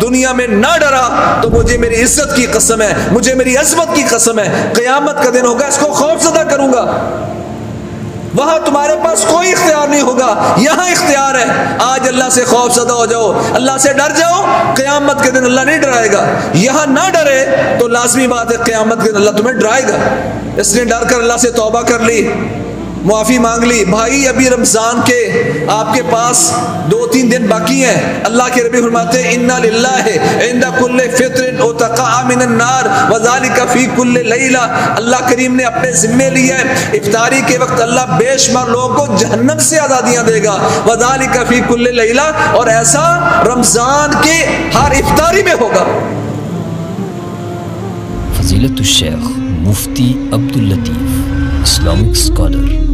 دنیا میں نہ ڈرا تو مجھے میری عزت کی قسم ہے، مجھے میری عظمت کی قسم ہے۔ قیامت کا دن ہوگا، اس کو خوف زدہ کروں گا۔ وہاں تمہارے پاس کوئی اختیار نہیں ہوگا، یہاں اختیار ہے۔ آج اللہ سے خوف زدہ ہو جاؤ، اللہ سے ڈر جاؤ، قیامت کے دن اللہ نہیں ڈرائے گا۔ یہاں نہ ڈرے تو لازمی بات ہے، قیامت کے دن اللہ تمہیں ڈرائے گا۔ اس نے ڈر کر اللہ سے توبہ کر لی۔ معافی مانگ لی۔ بھائی، ابھی رمضان کے آپ کے پاس دو تین دن باقی ہیں۔ اللہ کے ربی فرماتے ہیں، انا للہ عند کل فطر اتقا من النار وذالک فی کل لیلہ اللہ کریم نے اپنے ذمے لیا ہے۔ افطاری کے وقت اللہ بے شمار لوگوں کو جہنم سے آزادیاں دے گا۔ وذالک فی کل لیلہ اور ایسا رمضان کے ہر افطاری میں ہوگا۔ فضیلت الشیخ مفتی عبداللطیف، اسلامک اسکالر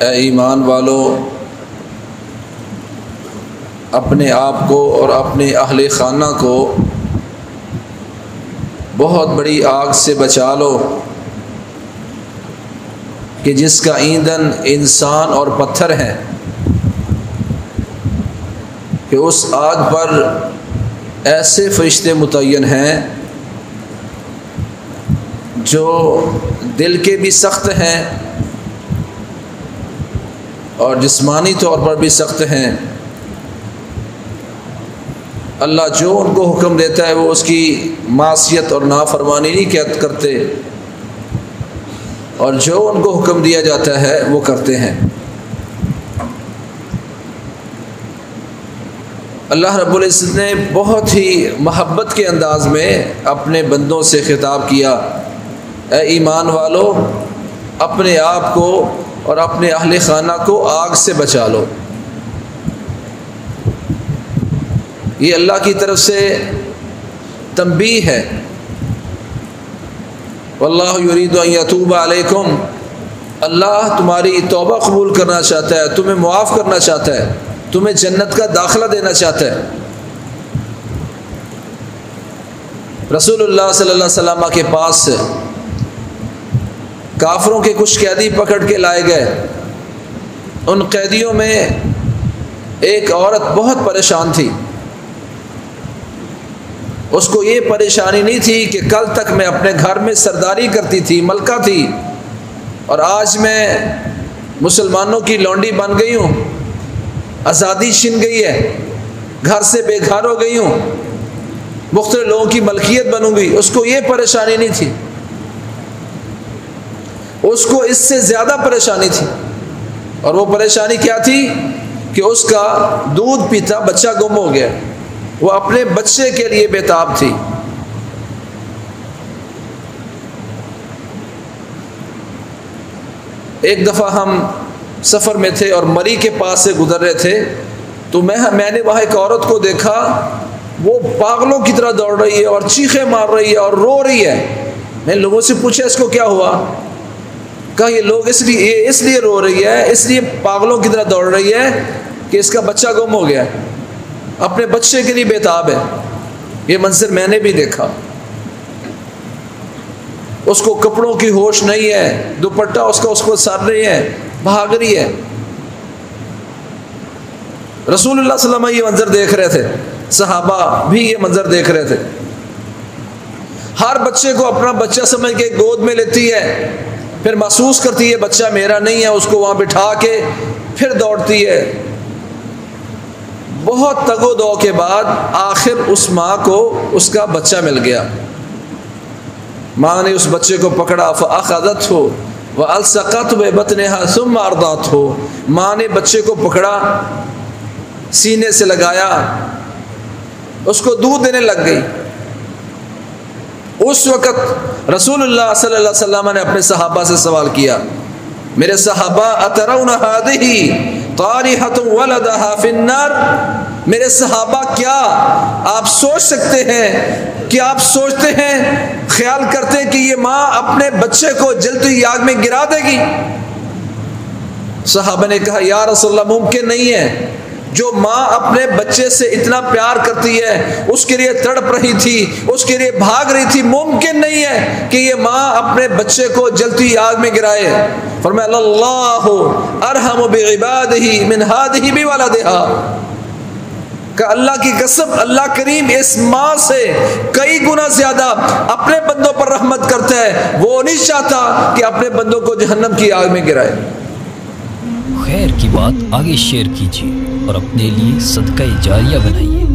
اے ایمان والو، اپنے آپ کو اور اپنے اہل خانہ کو بہت بڑی آگ سے بچا لو کہ جس کا ایندھن انسان اور پتھر ہے کہ اس آگ پر ایسے فرشتے متعین ہیں جو دل کے بھی سخت ہیں اور جسمانی طور پر بھی سخت ہیں۔ اللہ جو ان کو حکم دیتا ہے وہ اس کی معاشیت اور نافرمانی نہیں کرتے۔ اور جو ان کو حکم دیا جاتا ہے وہ کرتے ہیں۔ اللہ رب العزت نے بہت ہی محبت کے انداز میں اپنے بندوں سے خطاب کیا۔ اے ایمان والو، اپنے آپ کو اور اپنے اہل خانہ کو آگ سے بچا لو۔ یہ اللہ کی طرف سے تنبی ہے۔ واللہ یرید یتوب علیکم۔ اللہ تمہاری توبہ قبول کرنا چاہتا ہے، تمہیں معاف کرنا چاہتا ہے، تمہیں جنت کا داخلہ دینا چاہتا ہے۔ رسول اللہ صلی اللہ علیہ وسلم کے پاس کافروں کے کچھ قیدی پکڑ کے لائے گئے۔ ان قیدیوں میں ایک عورت بہت پریشان تھی۔ اس کو یہ پریشانی نہیں تھی کہ کل تک میں اپنے گھر میں سرداری کرتی تھی، ملکہ تھی۔ اور آج میں مسلمانوں کی لونڈی بن گئی ہوں۔ آزادی چھن گئی ہے۔ گھر سے بے گھر ہو گئی ہوں۔ مختلف لوگوں کی ملکیت بنوں گی۔ اس کو یہ پریشانی نہیں تھی۔ اس کو اس سے زیادہ پریشانی تھی۔ اور وہ پریشانی کیا تھی؟ کہ اس کا دودھ پیتا بچہ گم ہو گیا۔ وہ اپنے بچے کے لیے بےتاب تھی۔ ایک دفعہ ہم سفر میں تھے اور مری کے پاس سے گزر رہے تھے، تو میں میں نے وہاں ایک عورت کو دیکھا۔ وہ پاگلوں کی طرح دوڑ رہی ہے اور چیخیں مار رہی ہے اور رو رہی ہے۔ میں لوگوں سے پوچھا، اس کو کیا ہوا؟ کہا یہ لوگ اس لیے اس لیے رو رہی ہے، اس لیے پاگلوں کی طرح دوڑ رہی ہے کہ اس کا بچہ گم ہو گیا۔ اپنے بچے کے لیے بےتاب ہے۔ یہ منظر میں نے بھی دیکھا۔ اس کو کپڑوں کی ہوش نہیں ہے، دوپٹہ اس کا اس کو سر رہی ہے، بھاگ رہی ہے۔ رسول اللہ صلی اللہ علیہ وسلم یہ منظر دیکھ رہے تھے۔ صحابہ بھی یہ منظر دیکھ رہے تھے۔ ہر بچے کو اپنا بچہ سمجھ کے گود میں لیتی ہے۔ پھر محسوس کرتی ہے بچہ میرا نہیں ہے، اس کو وہاں بٹھا کے پھر دوڑتی ہے۔ بہت تگ و دو کے بعد آخر اس ماں کو اس کا بچہ مل گیا۔ ماں نے اس بچے کو پکڑا فعدت ہو وہ السقت و بتنے سم ماردات ہو ماں نے بچے کو پکڑا، سینے سے لگایا، اس کو دودھ دینے لگ گئی۔ اس وقت رسول اللہ صلی اللہ علیہ وسلم نے اپنے صحابہ سے سوال کیا، میرے صحابہ، اترون هذه طارحه ولدها في النار؟ میرے صحابہ، کیا آپ سوچ سکتے ہیں کہ آپ سوچتے ہیں، خیال کرتے ہیں کہ یہ ماں اپنے بچے کو جلتی آگ میں گرا دے گی؟ صحابہ نے کہا، یا رسول اللہ، ممکن نہیں ہے۔ جو ماں اپنے بچے سے اتنا پیار کرتی ہے، اس کے لیے تڑپ رہی تھی، اس کے لیے بھاگ رہی تھی، ممکن نہیں ہے کہ یہ ماں اپنے بچے کو جلتی آگ میں گرائے۔ فرمایا، اللہ ارحم بعبادہ من ہادہ بولدہا۔ کہ اللہ کی قسم، اللہ کریم اس ماں سے کئی گنا زیادہ اپنے بندوں پر رحمت کرتا ہے۔ وہ نہیں چاہتا کہ اپنے بندوں کو جہنم کی آگ میں گرائے۔ خیر کی بات آگے شیئر کیجیے اور اپنے لیے صدقہ جاریہ بنائیے۔